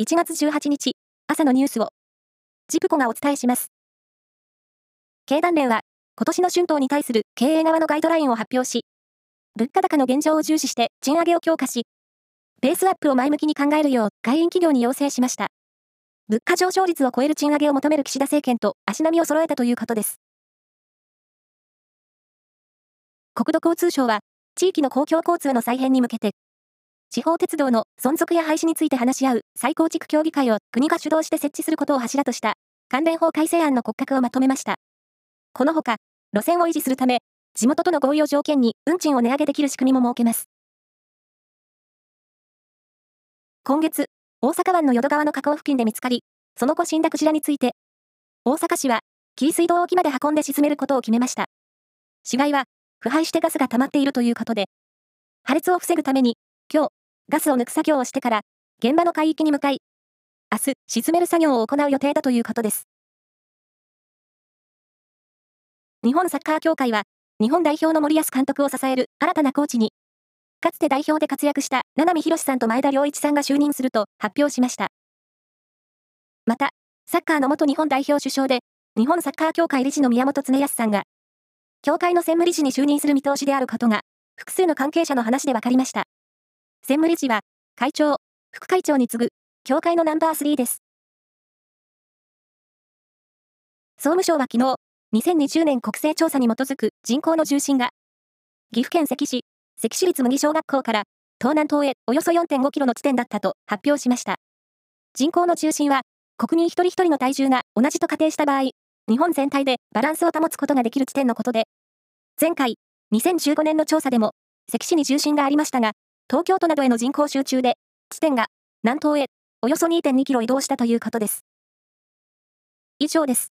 1月18日、朝のニュースを、ジプコがお伝えします。経団連は、今年の春闘に対する経営側のガイドラインを発表し、物価高の現状を重視して賃上げを強化し、ベースアップを前向きに考えるよう外員企業に要請しました。物価上昇率を超える賃上げを求める岸田政権と足並みを揃えたということです。国土交通省は、地域の公共交通の再編に向けて、地方鉄道の存続や廃止について話し合う再構築協議会を国が主導して設置することを柱とした関連法改正案の骨格をまとめました。このほか、路線を維持するため、地元との合意を条件に運賃を値上げできる仕組みも設けます。今月、大阪湾の淀川の河口付近で見つかり、その後死んだクジラについて、大阪市は、紀伊水道沖まで運んで沈めることを決めました。死骸は、腐敗してガスが溜まっているということで、破裂を防ぐために、今日、ガスを抜く作業をしてから、現場の海域に向かい、明日、沈める作業を行う予定だということです。日本サッカー協会は、日本代表の森保監督を支える新たなコーチに、かつて代表で活躍した七海博さんと前田良一さんが就任すると発表しました。また、サッカーの元日本代表首相で、日本サッカー協会理事の宮本恒康さんが、協会の専務理事に就任する見通しであることが、複数の関係者の話で分かりました。専務理事は、会長、副会長に次ぐ、協会のナンバー3です。総務省は昨日、2020年国勢調査に基づく人口の重心が、岐阜県関市、関市立麦小学校から東南東へおよそ4.5キロの地点だったと発表しました。人口の中心は、国民一人一人の体重が同じと仮定した場合、日本全体でバランスを保つことができる地点のことで、前回、2015年の調査でも、関市に重心がありましたが、東京都などへの人口集中で、地点が南東へおよそ2.2キロ移動したということです。以上です。